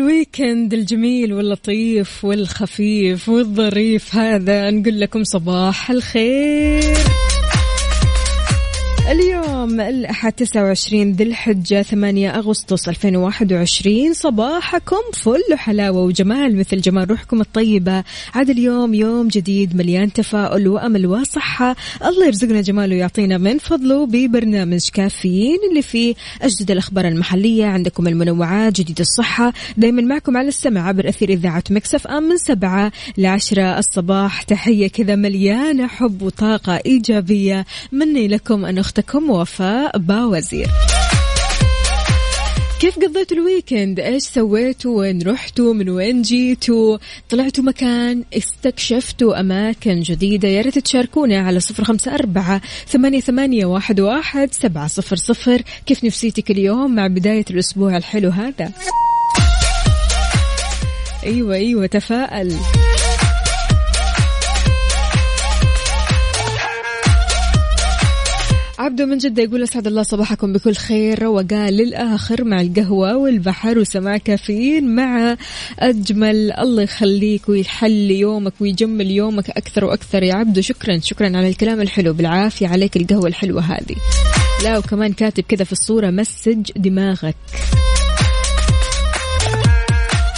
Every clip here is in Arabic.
الويكند الجميل واللطيف والخفيف والظريف هذا نقول لكم صباح الخير. اليوم الأحد 29 ذي الحجة 8 أغسطس 2021 صباحكم فل وحلاوة وجمال مثل جمال روحكم الطيبة. عاد اليوم يوم جديد مليان تفاؤل وأمل وصحة. الله يرزقنا جماله ويعطينا من فضله ببرنامج كافيين اللي فيه أجدد الأخبار المحلية. عندكم المنوعات جديد الصحة. دايما معكم على السمع عبر أثير إذاعة Mix FM من سبعة لعشرة الصباح. تحية كذا مليانة حب وطاقة إيجابية. مني لكم أن أختكم وفاء باوزير كيف قضيتوا ال weekend؟ إيش سويتوا؟ وين رحتوا؟ من وين جيتوا؟ طلعتوا مكان؟ استكشفتوا أماكن جديدة؟ يا ريت تشاركونا على صفر خمسة أربعة ثمانية, ثمانية واحد, واحد سبعة صفر صفر كيف نفسيتك اليوم مع بداية الأسبوع الحلو هذا؟ أيوة أيوة تفائل عبدو من جدة يقول أسعد الله صباحكم بكل خير وقال للآخر مع القهوة والبحر وسماع كافيين مع أجمل. الله يخليك ويحلي يومك ويجمل يومك أكثر وأكثر يا عبدو. شكرا شكرا على الكلام الحلو. بالعافية عليك القهوة الحلوة هذه. لا وكمان كاتب كذا في الصورة مسج دماغك.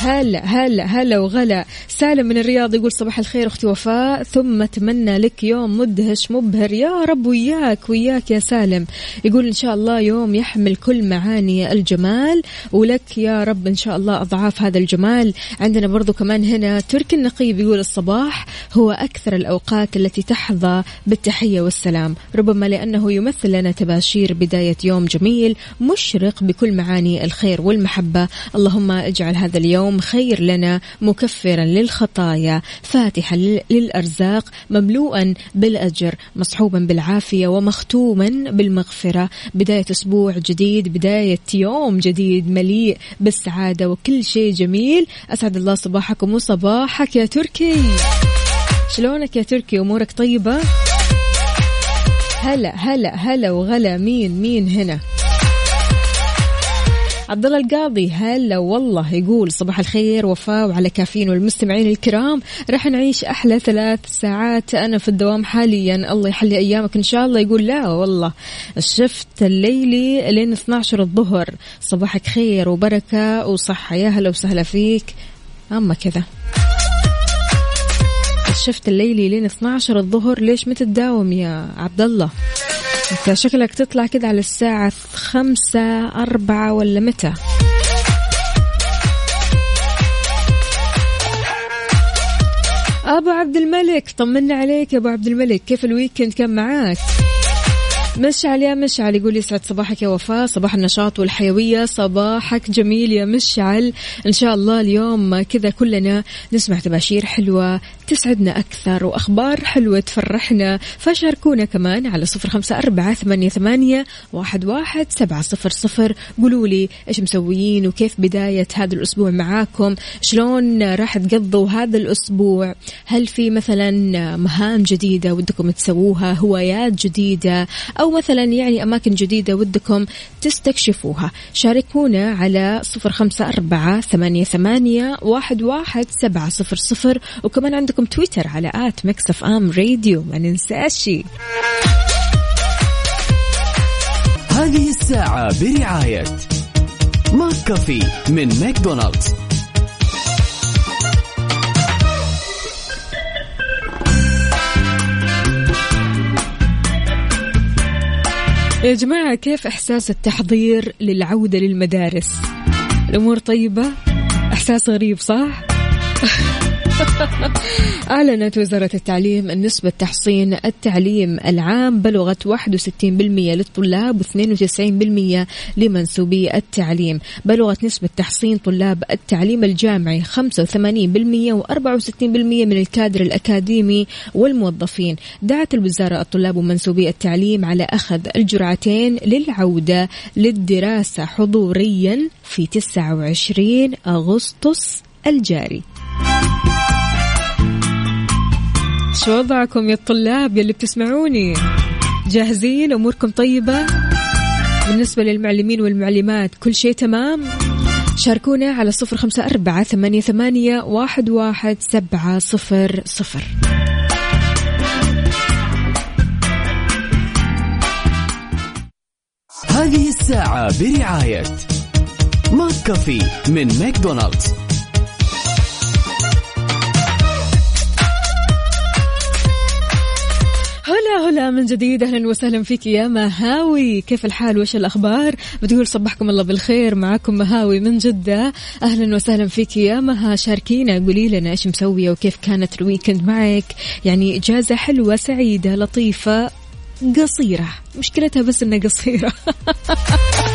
هلا هلا هلا وغلا. سالم من الرياض يقول صباح الخير أختي وفاء. ثم أتمنى لك يوم مدهش مبهر. يا رب وياك وياك يا سالم. يقول إن شاء الله يوم يحمل كل معاني الجمال ولك يا رب إن شاء الله أضعاف هذا الجمال. عندنا برضو كمان هنا تركي النقيب يقول الصباح هو أكثر الأوقات التي تحظى بالتحية والسلام. ربما لأنه يمثل لنا تباشير بداية يوم جميل مشرق بكل معاني الخير والمحبة. اللهم اجعل هذا اليوم خير لنا مكفرا للخطايا فاتحا لل- للأرزاق مملوءا بالأجر مصحوبا بالعافية ومختوما بالمغفرة. بداية أسبوع جديد بداية يوم جديد مليء بالسعادة وكل شيء جميل. أسعد الله صباحكم وصباحك يا تركي. شلونك يا تركي؟ أمورك طيبة؟ هلا هلا هلا وغلا. مين مين هنا؟ عبد الله القاضي هلا والله. يقول صباح الخير وفاء وعلى كافيين والمستمعين الكرام. راح نعيش أحلى ثلاث ساعات أنا في الدوام حاليا. الله يحلي أيامك إن شاء الله. يقول لا والله. الشفت الليلي لين 12 الظهر. صباحك خير وبركة وصحة. يا هلا وسهلا فيك. أما كذا. الشفت الليلي لين 12 الظهر. ليش ما تداوم يا عبد الله؟ انت شكلك تطلع كده على الساعة خمسة أربعة ولا متى؟ أبو عبد الملك طمنا عليك يا أبو عبد الملك. كيف الويكند كان معاك؟ مشعل يا مشعل يقول يسعد صباحك يا وفاء. صباح النشاط والحيوية صباحك جميل يا مشعل. إن شاء الله اليوم كذا كلنا نسمع تباشير حلوة تسعدنا أكثر وأخبار حلوة تفرحنا. فشاركونا كمان على صفر خمسة أربعة ثمانية, ثمانية واحد, واحد سبعة صفر صفر. قولوا لي إيش مسويين وكيف بداية هذا الأسبوع معاكم؟ شلون راح تقضوا هذا الأسبوع؟ هل في مثلا مهام جديدة ودكم تسووها هوايات جديدة أو مثلا يعني أماكن جديدة ودكم تستكشفوها؟ شاركونا على صفر خمسة أربعة ثمانية, ثمانية واحد, واحد سبعة صفر صفر. وكمان عندكم عندكم تويتر على at Mix FM Radio ما ننساش هذه الساعة برعاية McCafé من ماكدونالدز يا جماعة كيف إحساس التحضير للعودة للمدارس؟ الأمور طيبة؟ إحساس غريب صح؟ أعلنت وزارة التعليم أن نسبة تحصين التعليم العام بلغت 61% للطلاب و92% لمنسوبي التعليم. بلغت نسبة تحصين طلاب التعليم الجامعي 85% و64% من الكادر الأكاديمي والموظفين. دعت الوزارة الطلاب ومنسوبي التعليم على أخذ الجرعتين للعودة للدراسة حضوريا في 29 أغسطس الجاري. شو وضعكم يا الطلاب يلي بتسمعوني؟ جاهزين؟ أموركم طيبة؟ بالنسبة للمعلمين والمعلمات كل شيء تمام؟ شاركونا على صفر خمسة أربعة ثمانية, ثمانية واحد, واحد سبعة صفر صفر. هذه الساعة برعاية McCafé من ماكدونالدز. من جديد؟ أهلا وسهلا فيك يا مهاوي. كيف الحال؟ وش الأخبار؟ بتقول صبحكم الله بالخير. معاكم مهاوي من جدة. أهلا وسهلا فيك يا مها. شاركينا قولي لنا إيش مسوية وكيف كانت الويكند معك. يعني إجازة حلوة سعيدة لطيفة قصيرة. مشكلتها بس إنها قصيرة.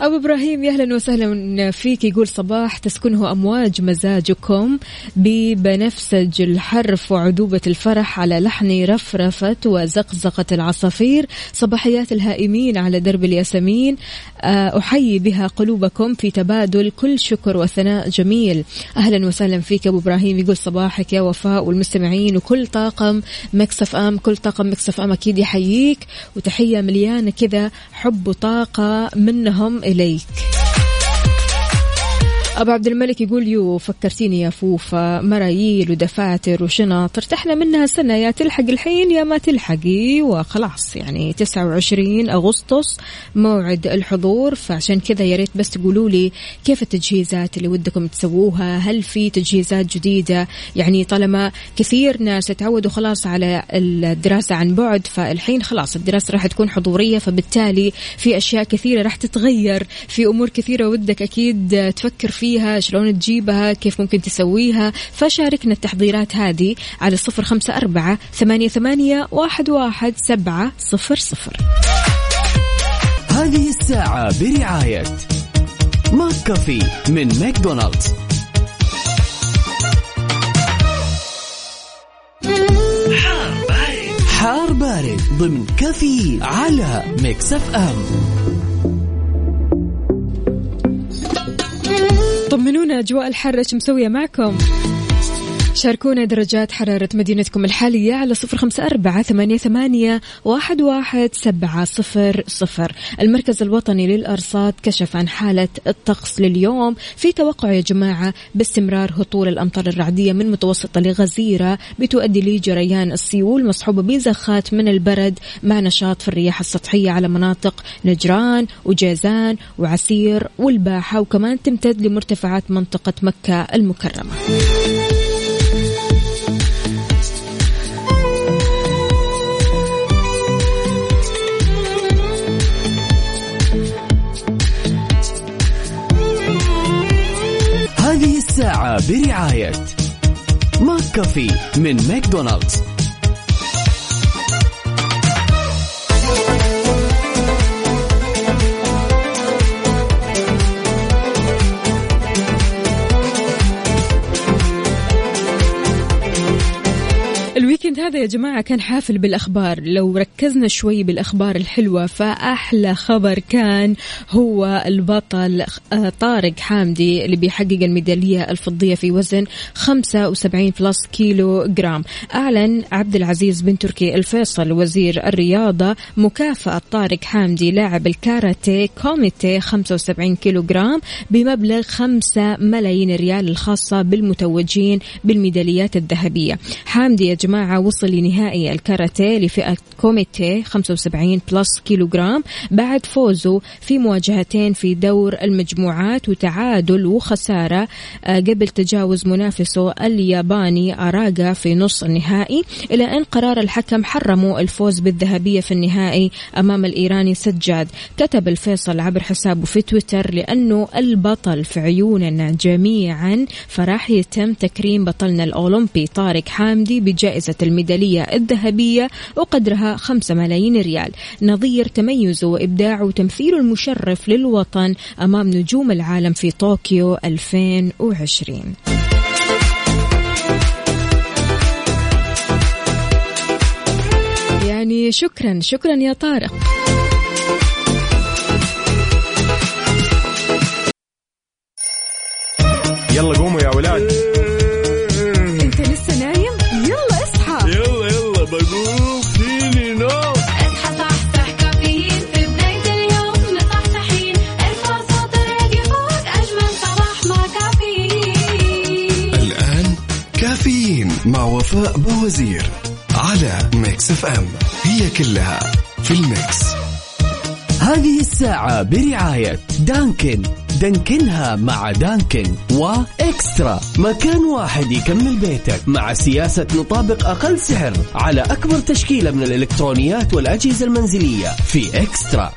أبو إبراهيم يا أهلا وسهلا فيك. يقول صباح تسكنه أمواج مزاجكم ببنفسج الحرف وعذوبة الفرح على لحن رفرفة وزقزقة العصافير. صباحيات الهائمين على درب الياسمين. آه، أحيي بها قلوبكم في تبادل كل شكر وثناء جميل. أهلا وسهلا فيك أبو إبراهيم. يقول صباحك يا وفاء والمستمعين وكل طاقم Mix FM كل طاقم Mix FM أكيد يحييك. وتحية مليانة كذا حب وطاقة منهم إليك أبو عبد الملك يقول يو فكرتيني يا فوفا مراييل ودفاتر وشنط ارتحنا منها سنة يا تلحق الحين يا ما تلحقي. وخلاص يعني 29 أغسطس موعد الحضور فعشان كذا يا ريت بس تقولوا لي كيف التجهيزات اللي ودكم تسووها؟ هل في تجهيزات جديدة؟ يعني طالما كثير ناس تعودوا خلاص على الدراسة عن بعد فالحين خلاص الدراسة راح تكون حضورية فبالتالي في أشياء كثيرة راح تتغير في أمور كثيرة ودك أكيد تفكر فيها شلون تجيبها كيف ممكن تسويها. فشاركنا التحضيرات هذه على صفر خمسة أربعة ثمانية, ثمانية واحد, واحد سبعة صفر صفر. هذه الساعة برعاية McCafé من ماكدونالدز. حار بارد. ضمن كفي على Mix FM. طمنونا أجواء الحر إيش مسوية معكم؟ شاركونا درجات حرارة مدينتكم الحالية على صفر خمسة أربعة ثمانية, ثمانية واحد, واحد سبعة صفر صفر. المركز الوطني للأرصاد كشف عن حالة الطقس لليوم في توقع يا جماعة باستمرار هطول الأمطار الرعدية من متوسطة لغزيرة بتؤدي لجريان السيول مصحوبة بزخات من البرد مع نشاط في الرياح السطحية على مناطق نجران وجيزان وعسير والباحة وكمان تمتد لمرتفعات منطقة مكة المكرمة. الساعة برعاية McCafé من ماكدونالدز. يا جماعة كان حافل بالأخبار. لو ركزنا شوي بالأخبار الحلوة فأحلى خبر كان هو البطل آه، طارق حامدي اللي بيحقق الميدالية الفضية في وزن 75 plus كيلو جرام. أعلن عبد العزيز بن تركي الفيصل وزير الرياضة مكافأة طارق حامدي لاعب الكاراتيه كوميتي 75 كيلو جرام بمبلغ 5 ملايين ريال الخاصة بالمتوجين بالميداليات الذهبية. حامدي يا جماعة وصل لنهائي الكاراتيه لفئة كوميتي 75 plus كيلوغرام بعد فوزه في مواجهتين في دور المجموعات وتعادل وخسارة آه، قبل تجاوز منافسه الياباني أراغا في نص النهائي. إلى أن قرار الحكم حرموا الفوز بالذهبية في النهائي أمام الإيراني سجاد. كتب الفيصل عبر حسابه في تويتر لأنه البطل في عيوننا جميعا فراح يتم تكريم بطلنا الأولمبي طارق حامدي بجائزة الميدالية الذهبية وقدرها 5 ملايين ريال. نظير تميزه وإبداعه وتمثيله المشرف للوطن أمام نجوم العالم في طوكيو 2020 يعني شكرا شكرا يا طارق. يلا قوموا يا ولاد. وفاء بوزير على Mix FM. هي كلها في ال mix. هذه الساعة برعاية Dunkin'. دانكنها مع Dunkin' و eXtra. مكان واحد يكمل بيتك مع سياسة نطابق أقل سعر على أكبر تشكيلة من الإلكترونيات والأجهزة المنزلية في eXtra.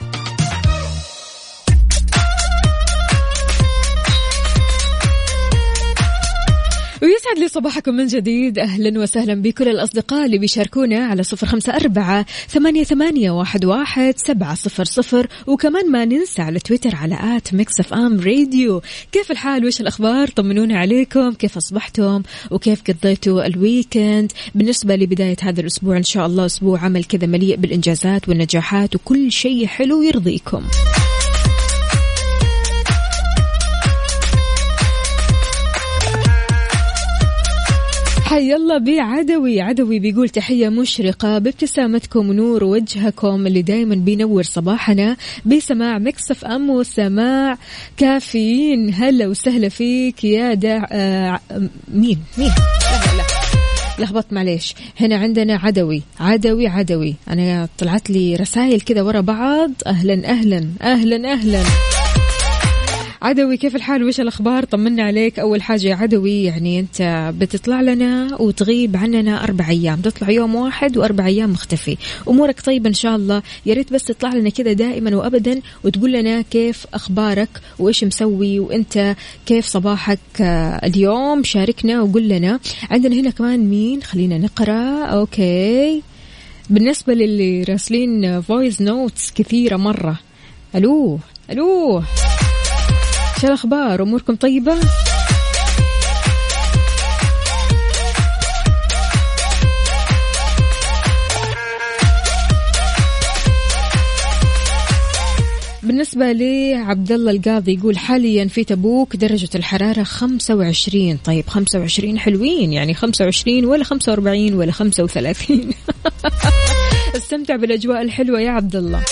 ويسعد لي صباحكم من جديد. أهلا وسهلا بكل الأصدقاء اللي بيشاركونا على صفر خمسة أربعة ثمانية, ثمانية واحد, واحد سبعة صفر صفر. وكمان ما ننسى على تويتر على آت ميكس أف أم راديو. كيف الحال؟ وش الأخبار؟ طمنونا عليكم. كيف أصبحتم؟ وكيف قضيتوا ال weekend؟ بالنسبة لبداية هذا الأسبوع إن شاء الله أسبوع عمل كذا مليء بالإنجازات والنجاحات وكل شيء حلو يرضيكم. حي الله بعدوي. عدوي بيقول تحية مشرقة. بابتسامتكم ونور وجهكم اللي دايما بينور صباحنا. بسماع مكسف أم وسماع كافيين. هلا وسهلا فيك يا دع... آه مين؟ مين؟ لا لا لخبطت معليش. هنا عندنا عدوي. عدوي عدوي. أنا طلعت لي رسائل كذا ورا بعض. أهلا أهلا أهلا أهلا. عدوي كيف الحال؟ وش الأخبار؟ طمنا عليك. أول حاجة يا عدوي يعني أنت بتطلع لنا وتغيب عننا أربع أيام. تطلع يوم واحد وأربع أيام مختفي. أمورك طيبة إن شاء الله. يا ريت بس تطلع لنا كذا دائما وأبدا وتقول لنا كيف أخبارك وإيش مسوي وأنت كيف صباحك آه، اليوم؟ شاركنا وقول لنا. عندنا هنا كمان مين؟ خلينا نقرأ. okay. بالنسبة للي راسلين voice notes كثيرة مرة. ألو ألو. شو الأخبار أموركم طيبة؟ بالنسبة لعبد الله القاضي يقول حاليا في تبوك درجة الحرارة 25 طيب 25 حلوين يعني 25 ولا 45 ولا 35 استمتع بالأجواء الحلوة يا عبد الله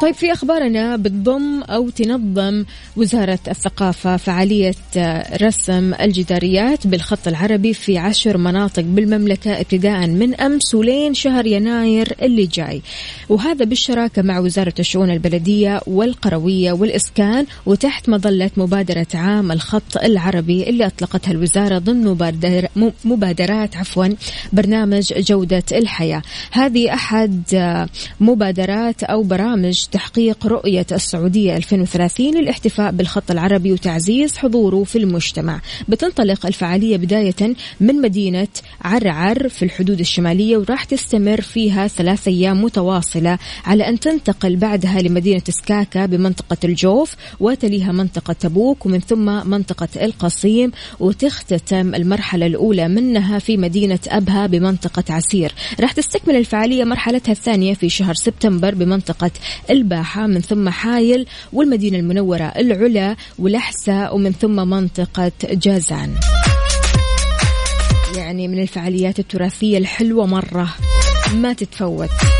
طيب في أخبارنا بتضم أو تنظم وزارة الثقافة فعالية آه، رسم الجداريات بالخط العربي في عشر مناطق بالمملكة ابتداء من أمس ولين شهر يناير اللي جاي. وهذا بالشراكة مع وزارة الشؤون البلدية والقروية والإسكان وتحت مظلة مبادرة عام الخط العربي اللي أطلقتها الوزارة ضمن مبادرات عفوا برنامج جودة الحياة. هذه أحد آه، مبادرات أو برامج تحقيق رؤية السعودية 2030 للاحتفاء بالخط العربي وتعزيز حضوره في المجتمع. بتنطلق الفعالية بداية من مدينة عرعر في الحدود الشمالية وراح تستمر فيها ثلاث أيام متواصلة على أن تنتقل بعدها لمدينة سكاكا بمنطقة الجوف وتليها منطقة تبوك ومن ثم منطقة القصيم وتختتم المرحلة الأولى منها في مدينة أبها بمنطقة عسير. راح تستكمل الفعالية مرحلتها الثانية في شهر سبتمبر بمنطقة الباحة من ثم حايل والمدينة المنورة العلا والأحساء ومن ثم منطقة جازان. يعني من الفعاليات التراثية الحلوة مرة ما تتفوت.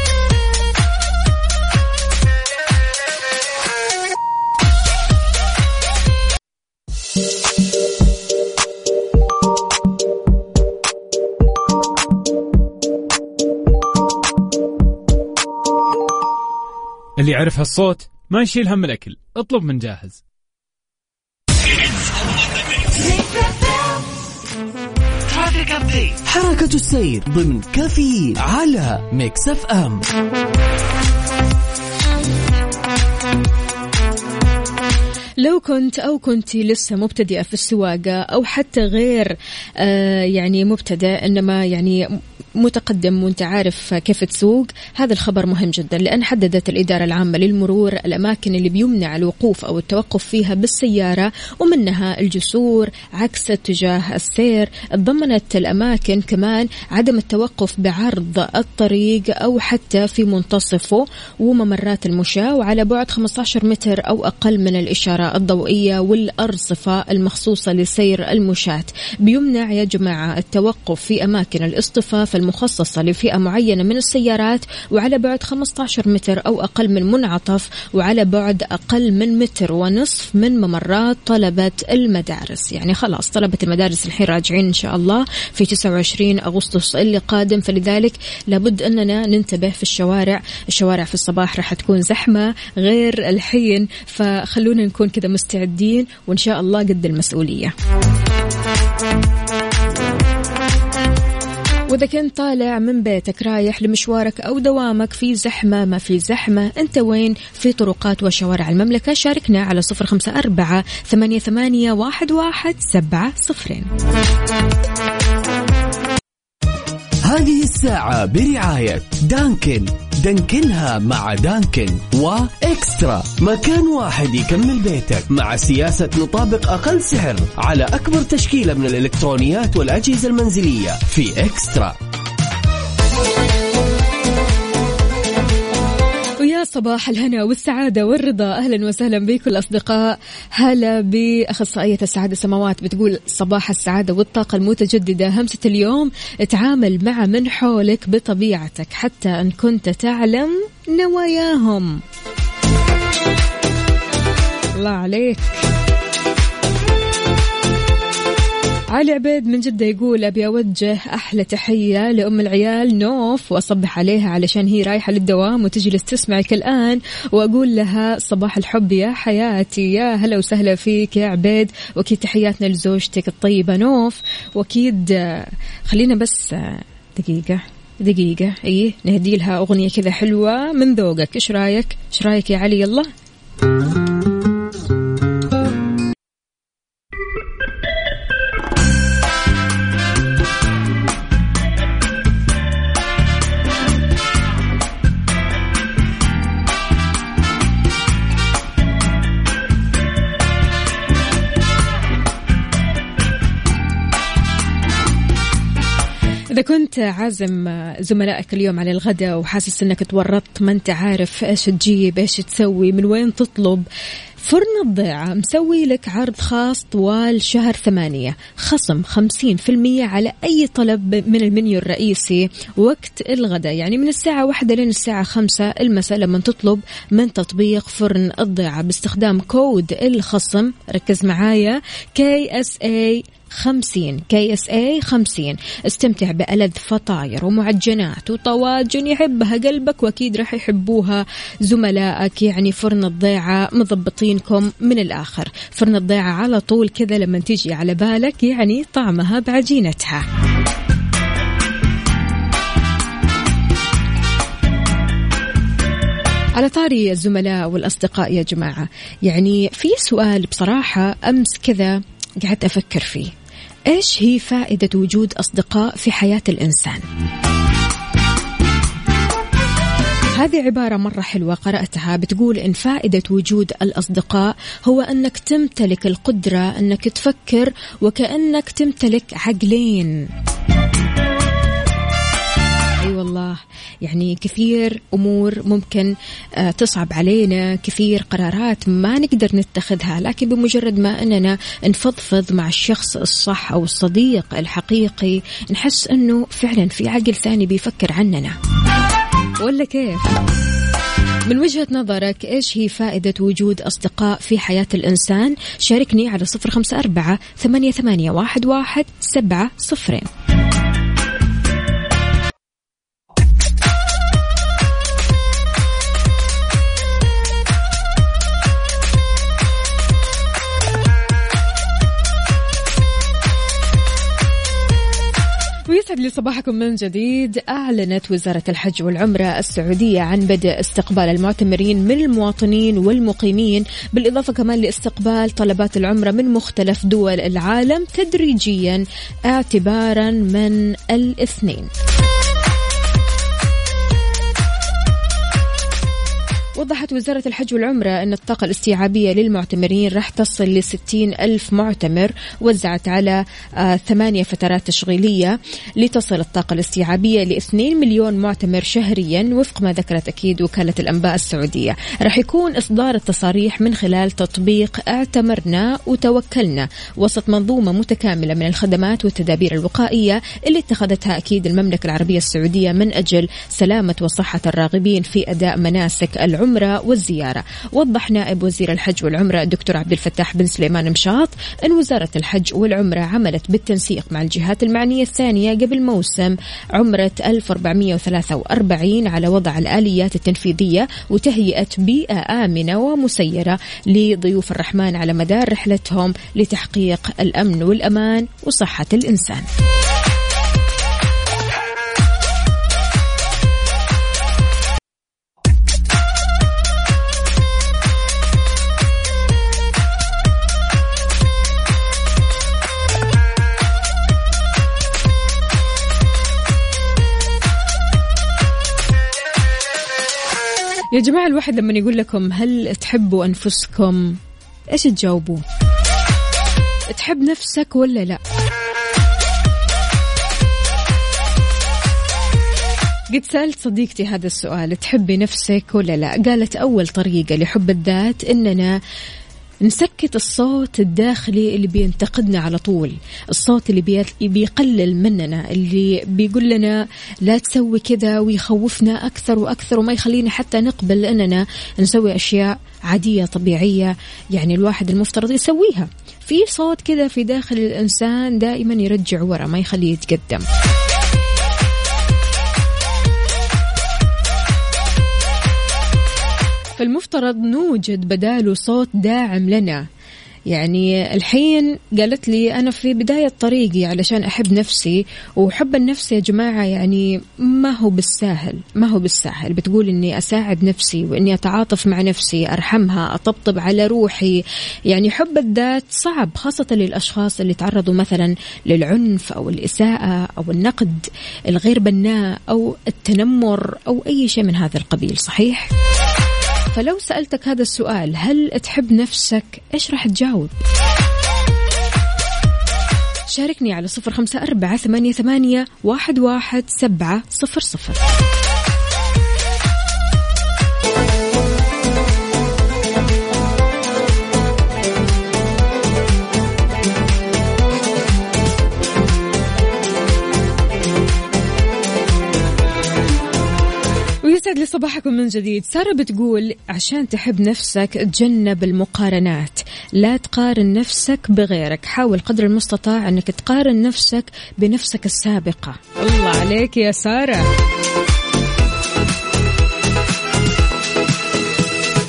اللي يعرف هالصوت ما يشيل هم الأكل اطلب من جاهز. حركة السير ضمن كافيين على Mix F M. لو كنت أو كنتي لسه مبتدئة في السواقة أو حتى غير آه يعني مبتدئ إنما يعني متقدم وانت عارف كيف تسوق هذا الخبر مهم جدا لأن حددت الإدارة العامة للمرور الأماكن اللي بيمنع الوقوف أو التوقف فيها بالسيارة ومنها الجسور عكس اتجاه السير تضمنت الأماكن كمان عدم التوقف بعرض الطريق أو حتى في منتصفه وممرات المشاة وعلى بعد 15 متر أو أقل من الإشارة الضوئية والأرصفة المخصوصة لسير المشاة. بيمنع يا جماعة التوقف في أماكن الاصطفاف المخصصة لفئة معينة من السيارات وعلى بعد 15 متر أو أقل من منعطف وعلى بعد أقل من متر ونصف من ممرات طلبة المدارس. يعني خلاص طلبة المدارس الحين راجعين إن شاء الله في 29 أغسطس اللي قادم فلذلك لابد أننا ننتبه في الشوارع. الشوارع في الصباح راح تكون زحمة غير الحين فخلونا نكون كذا مستعدين وإن شاء الله قد المسؤولية. وإذا كنت طالع من بيتك رايح لمشوارك أو دوامك في زحمة ما في زحمة أنت وين؟ في طرقات وشوارع المملكة شاركنا على صفر خمسة أربعة ثمانية, ثمانية واحد, واحد سبعة صفرين. هذه الساعة برعاية دانكن. دانكنها مع دانكن وإكسترا. مكان واحد يكمل بيتك. مع سياسة نطابق أقل سعر على أكبر تشكيلة من الإلكترونيات والأجهزة المنزلية. في إكسترا. صباح الهنا والسعادة والرضا. أهلا وسهلا بكل الأصدقاء هلا بأخصائية السعادة سماوات بتقول صباح السعادة والطاقة المتجددة. همسة اليوم تعامل مع من حولك بطبيعتك حتى أن كنت تعلم نواياهم. الله عليك. علي عبيد من جدة يقول أبي أوجه أحلى تحية لأم العيال نوف وأصبح عليها علشان هي رايحة للدوام وتجلس تسمعك الآن وأقول لها صباح الحب يا حياتي يا هلا وسهلا فيك يا عبيد. وأكيد تحياتنا لزوجتك الطيبة نوف. وأكيد آه، خلينا بس آه، دقيقة دقيقة إيه نهدي لها أغنية كذا حلوة من ذوقك. إيش رأيك؟ إيش رأيك يا علي؟ يلا. إذا كنت عازم زملائك اليوم على الغداء وحاسس أنك تورطت ما أنت عارف إيش تجيب إيش تسوي من وين تطلب فرن الضيعة. مسوي لك عرض خاص طوال شهر ثمانية. خصم خمسين في المية على أي طلب من المنيو الرئيسي وقت الغداء. يعني من الساعة واحدة لين الساعة خمسة المساء لما تطلب من تطبيق فرن الضيعة. باستخدام كود الخصم ركز معايا KSA 50 كي إس اي 50 استمتع بألذ فطاير ومعجنات وطواجن يحبها قلبك وأكيد راح يحبوها. زملائك يعني فرن الضيعة مضبطينكم من الآخر. فرن الضيعة على طول كذا لما تيجي على بالك يعني طعمها بعجينتها. على طاري الزملاء والأصدقاء يا جماعة يعني في سؤال بصراحة أمس كذا قعدت أفكر فيه. إيش هي فائدة وجود أصدقاء في حياة الإنسان؟ هذه عبارة مرة حلوة قرأتها بتقول إن فائدة وجود الأصدقاء هو أنك تمتلك القدرة أنك تفكر وكأنك تمتلك عقلين يعني كثير أمور ممكن آه، تصعب علينا كثير قرارات ما نقدر نتخذها. لكن بمجرد ما أننا نفضفض مع الشخص الصح أو الصديق الحقيقي نحس إنه فعلا في عقل ثاني بيفكر عننا. ولا كيف؟ من وجهة نظرك إيش هي فائدة وجود أصدقاء في حياة الإنسان؟ شاركني على صفر خمسة أربعة ثمانية, ثمانية واحد, واحد سبعة صفرين. ويسعد لي صباحكم من جديد. أعلنت وزارة الحج والعمرة السعودية عن بدء استقبال المعتمرين من المواطنين والمقيمين بالإضافة كمان لاستقبال طلبات العمرة من مختلف دول العالم تدريجيا اعتبارا من الاثنين. وضحت وزارة الحج والعمرة أن الطاقة الاستيعابية للمعتمرين راح تصل ل ألف معتمر وزعت على آه، ثمانية فترات تشغيلية لتصل الطاقة الاستيعابية ل 2 مليون معتمر شهريا وفق ما ذكرت أكيد وكالة الأنباء السعودية. راح يكون إصدار التصاريح من خلال تطبيق اعتمرنا وتوكلنا. وسط منظومة متكاملة من الخدمات والتدابير الوقائية اللي اتخذتها أكيد المملكة العربية السعودية من أجل سلامة وصحة الراغبين في أداء مناسك العمرة. والزيارة. وضح نائب وزير الحج والعمرة الدكتور عبد الفتاح بن سليمان مشاط أن وزارة الحج والعمرة عملت بالتنسيق مع الجهات المعنية الثانية قبل موسم عمرة 1443 على وضع الآليات التنفيذية وتهيئة بيئة آمنة ومسيرة لضيوف الرحمن على مدار رحلتهم لتحقيق الأمن والأمان وصحة الإنسان. يا جماعة الواحد لما يقول لكم هل تحبوا أنفسكم إيش تجاوبوا تحب نفسك ولا لا؟ قد سألت صديقتي هذا السؤال تحبي نفسك ولا لا؟ قالت أول طريقة لحب الذات إننا نسكت الصوت الداخلي اللي بينتقدنا على طول. الصوت اللي بي- بيقلل مننا اللي بيقول لنا لا تسوي كذا ويخوفنا أكثر وأكثر وما يخلينا حتى نقبل أننا نسوي أشياء عادية طبيعية. يعني الواحد المفترض يسويها. في صوت كذا في داخل الإنسان دائما يرجع ورا ما يخليه يتقدم. فالمفترض نوجد بداله صوت داعم لنا. يعني الحين قالت لي أنا في بداية طريقي علشان أحب نفسي وحب النفس يا جماعة يعني ما هو بالساهل ما هو بالساهل. بتقول إني أساعد نفسي وإني أتعاطف مع نفسي أرحمها أطبطب على روحي. يعني حب الذات صعب خاصة للأشخاص اللي تعرضوا مثلا للعنف أو الإساءة أو النقد الغير بناء أو التنمر أو أي شيء من هذا القبيل صحيح؟ فلو سألتك هذا السؤال هل تحب نفسك؟ إيش راح تجاوب؟ شاركني على صفر خمسة أربعة ثمانية, ثمانية واحد, واحد سبعة صفر صفر. ويسعد لي صباحكم من جديد. سارة بتقول عشان تحب نفسك تجنب المقارنات. لا تقارن نفسك بغيرك. حاول قدر المستطاع أنك تقارن نفسك بنفسك السابقة. الله عليك يا سارة.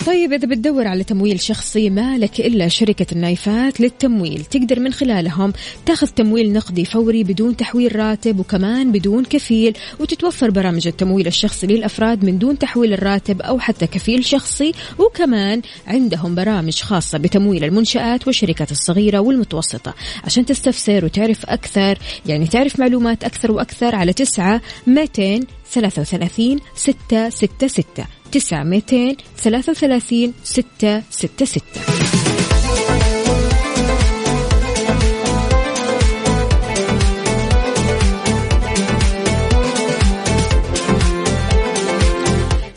طيب إذا بتدور على تمويل شخصي ما لك إلا شركة النايفات للتمويل. تقدر من خلالهم تاخذ تمويل نقدي فوري بدون تحويل راتب وكمان بدون كفيل وتتوفر برامج التمويل الشخصي للأفراد من دون تحويل الراتب أو حتى كفيل شخصي. وكمان عندهم برامج خاصة بتمويل المنشآت والشركات الصغيرة والمتوسطة. عشان تستفسر وتعرف أكثر يعني تعرف معلومات أكثر وأكثر على تسعة 200 ثلاثة وثلاثين ستة ستة ستة. تسعة ميتين ثلاثة وثلاثين ستة ستة ستة.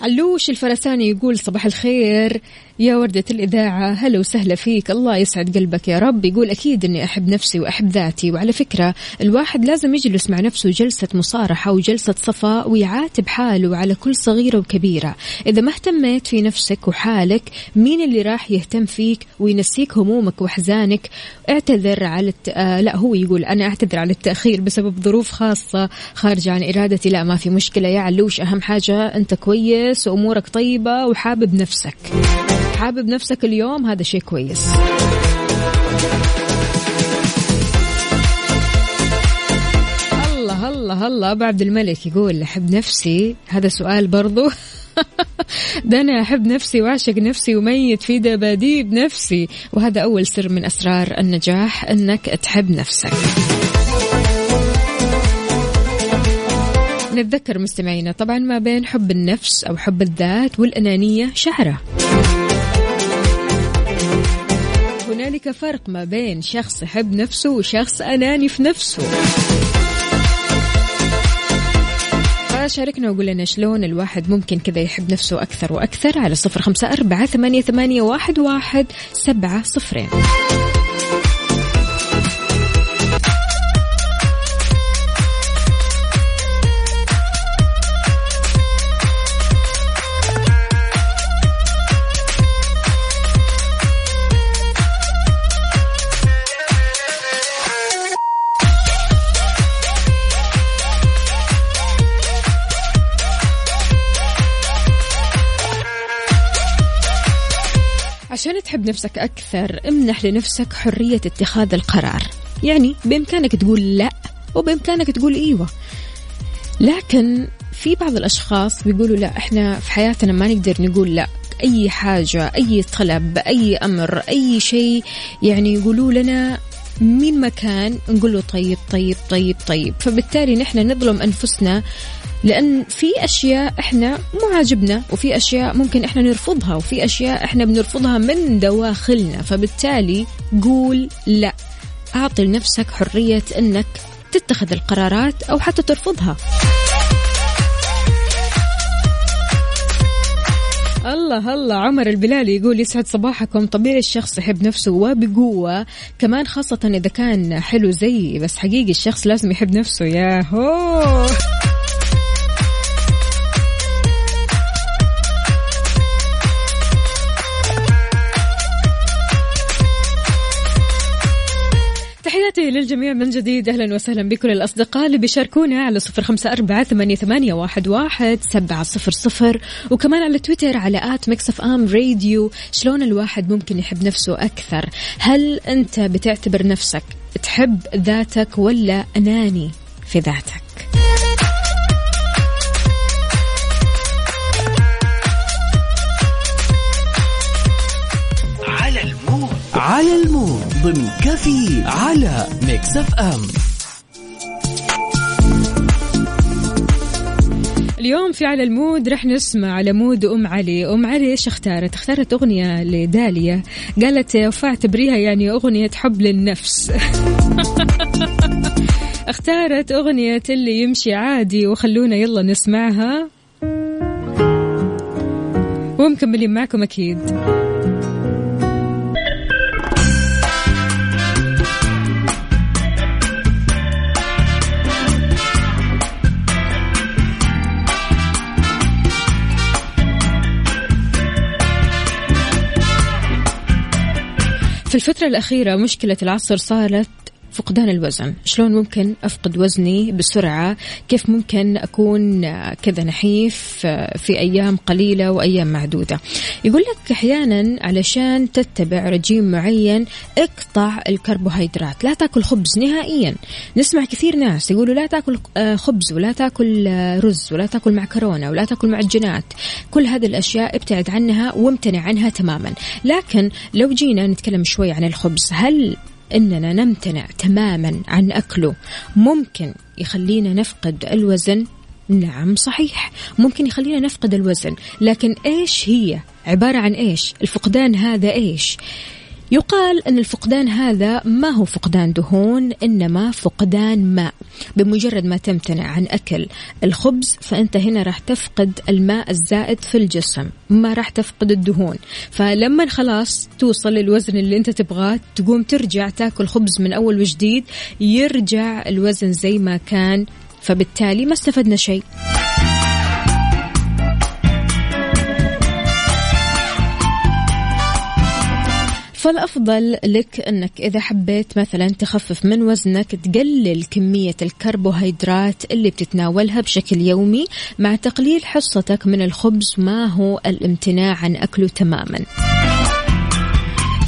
علوش الفرساني يقول صباح الخير. يا وردة الإذاعة هلا وسهلا فيك. الله يسعد قلبك يا رب. يقول أكيد أني أحب نفسي وأحب ذاتي. وعلى فكرة الواحد لازم يجلس مع نفسه جلسة مصارحة وجلسة صفاء ويعاتب حاله على كل صغيرة وكبيرة. إذا ما اهتميت في نفسك وحالك مين اللي راح يهتم فيك وينسيك همومك وأحزانك اعتذر على الت... آه لا هو يقول أنا أعتذر على التأخير بسبب ظروف خاصة خارجة عن إرادتي. لا ما في مشكلة. يا علوش أهم حاجة أنت كويس وأمورك طيبة وحابب نفسك. حابب نفسك اليوم هذا شيء كويس. الله الله الله. أبو عبد الملك يقول أحب نفسي. هذا سؤال برضو. ده أنا أحب نفسي واعشق نفسي وميت في دباديب نفسي. وهذا أول سر من أسرار النجاح أنك تحب نفسك. نتذكر مستمعينا طبعا ما بين حب النفس أو حب الذات والأنانية شعرة. هنالك فرق ما بين شخص يحب نفسه وشخص أناني في نفسه. فشاركنا وقول لنا شلون الواحد ممكن كذا يحب نفسه أكثر وأكثر على صفر خمسة أربعة ثمانية, ثمانية واحد, واحد سبعة صفرين. تحب نفسك أكثر امنح لنفسك حرية اتخاذ القرار. يعني بإمكانك تقول لا وبإمكانك تقول إيوة. لكن في بعض الأشخاص بيقولوا لا إحنا في حياتنا ما نقدر نقول لا. أي حاجة أي طلب أي أمر أي شيء يعني يقولوا لنا من مكان نقول له طيب طيب طيب طيب. فبالتالي نحن نظلم أنفسنا لأن في أشياء إحنا مو عاجبنا وفي أشياء ممكن إحنا نرفضها وفي أشياء إحنا بنرفضها من دواخلنا فبالتالي قول لا. أعطي لنفسك حرية أنك تتخذ القرارات أو حتى ترفضها. الله الله. عمر البلالي يقول يسعد صباحكم. طبيعي الشخص يحب نفسه وبقوة كمان خاصة إذا كان حلو زيي. بس حقيقي الشخص لازم يحب نفسه. يا هو تحياتي للجميع من جديد. أهلا وسهلا بكل الأصدقاء اللي بيشاركونا على صفر خمسة أربعة ثمانية, واحد سبعة صفر صفر. وكمان على تويتر على at Mix FM Radio. شلون الواحد ممكن يحب نفسه أكثر؟ هل أنت بتعتبر نفسك تحب ذاتك ولا أناني في ذاتك؟ على ال mood ضمن كافيين على Mix FM. اليوم في على ال mood رح نسمع على mood أم علي. أم علي إيش اختارت؟ اختارت أغنية لداليا. قالت وفاء اعتبريها يعني أغنية حب للنفس. اختارت أغنية اللي يمشي عادي وخلونا يلا نسمعها. ومكملين معكم أكيد. في الفترة الأخيرة مشكلة العصر صارت فقدان الوزن. شلون ممكن أفقد وزني بسرعة؟ كيف ممكن أكون كذا نحيف في أيام قليلة وأيام معدودة؟ يقول لك أحيانا علشان تتبع رجيم معين اقطع الكربوهيدرات. لا تأكل خبز نهائيا. نسمع كثير ناس يقولوا لا تأكل آه، خبز ولا تأكل آه، رز ولا تأكل معكرونة ولا تأكل معجنات. كل هذه الأشياء ابتعد عنها وامتنع عنها تماما. لكن لو جينا نتكلم شوي عن الخبز هل إننا نمتنع تماما عن أكله. ممكن يخلينا نفقد الوزن. نعم صحيح. ممكن يخلينا نفقد الوزن. لكن إيش هي؟ عبارة عن إيش؟ الفقدان هذا إيش؟ يقال أن الفقدان هذا ما هو فقدان دهون إنما فقدان ماء. بمجرد ما تمتنع عن أكل الخبز فأنت هنا راح تفقد الماء الزائد في الجسم. ما راح تفقد الدهون. فلما خلاص توصل للوزن اللي أنت تبغاه تقوم ترجع تاكل خبز من أول وجديد يرجع الوزن زي ما كان. فبالتالي ما استفدنا شيء. فالأفضل لك أنك إذا حبيت مثلا تخفف من وزنك تقلل كمية الكربوهيدرات اللي بتتناولها بشكل يومي مع تقليل حصتك من الخبز ما هو الامتناع عن أكله تماما.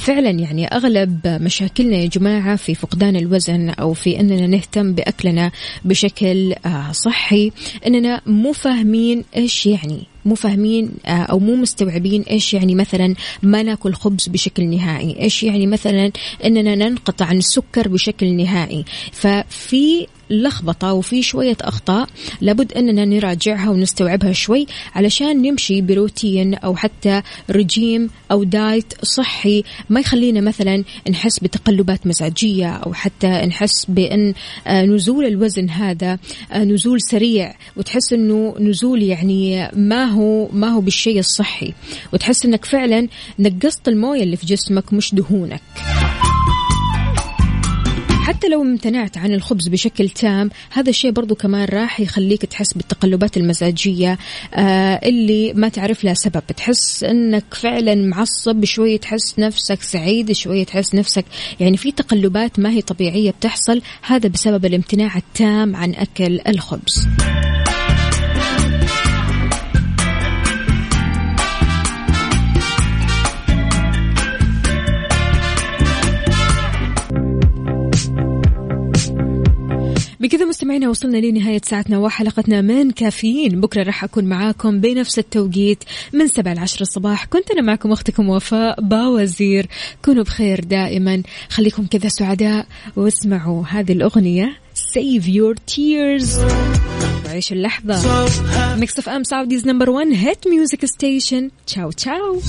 فعلا يعني أغلب مشاكلنا يا جماعة في فقدان الوزن أو في أننا نهتم بأكلنا بشكل آه، صحي أننا مو فاهمين إيش يعني مو فاهمين آه، أو مو مستوعبين إيش يعني مثلا ما ناكل خبز بشكل نهائي، إيش يعني مثلا إننا ننقطع عن السكر بشكل نهائي، ففي لخبطة وفي شوية أخطاء لابد أننا نراجعها ونستوعبها شوي علشان نمشي بروتين أو حتى رجيم أو دايت صحي ما يخلينا مثلا نحس بتقلبات مزاجية أو حتى نحس بأن آه، نزول الوزن هذا آه، نزول سريع وتحس أنه نزول يعني ما هو ما هو بالشيء الصحي وتحس أنك فعلا نقصت الموية اللي في جسمك مش دهونك. حتى لو امتنعت عن الخبز بشكل تام هذا الشيء برضو كمان راح يخليك تحس بالتقلبات المزاجية آه اللي ما تعرف لها سبب. تحس إنك فعلا معصب شوية تحس نفسك سعيد شوية تحس نفسك يعني في تقلبات ما هي طبيعية بتحصل. هذا بسبب الامتناع التام عن أكل الخبز. بكذا مستمعينا وصلنا لنهاية ساعتنا وحلقتنا من كافيين. بكرة راح أكون معاكم بنفس التوقيت من سبعة لعشر الصباح. كنت أنا معكم أختكم وفاء باوزير. كونوا بخير دائما. خليكم كذا سعداء واسمعوا هذه الأغنية Save your tears. وعيش اللحظة. Mix FM Saudi's number 1 hit music station ciao ciao